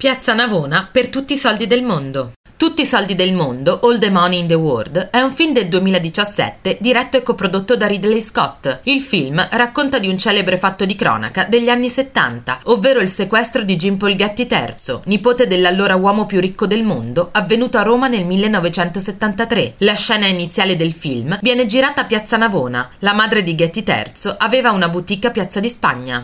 Piazza Navona per tutti i soldi del mondo. Tutti i soldi del mondo, All the Money in the World, è un film del 2017 diretto e coprodotto da Ridley Scott. Il film racconta di un celebre fatto di cronaca degli anni 70, ovvero il sequestro di Jim Polghetti III, nipote dell'allora uomo più ricco del mondo, avvenuto a Roma nel 1973. La scena iniziale del film viene girata a Piazza Navona. La madre di Ghetti III aveva una boutique a Piazza di Spagna.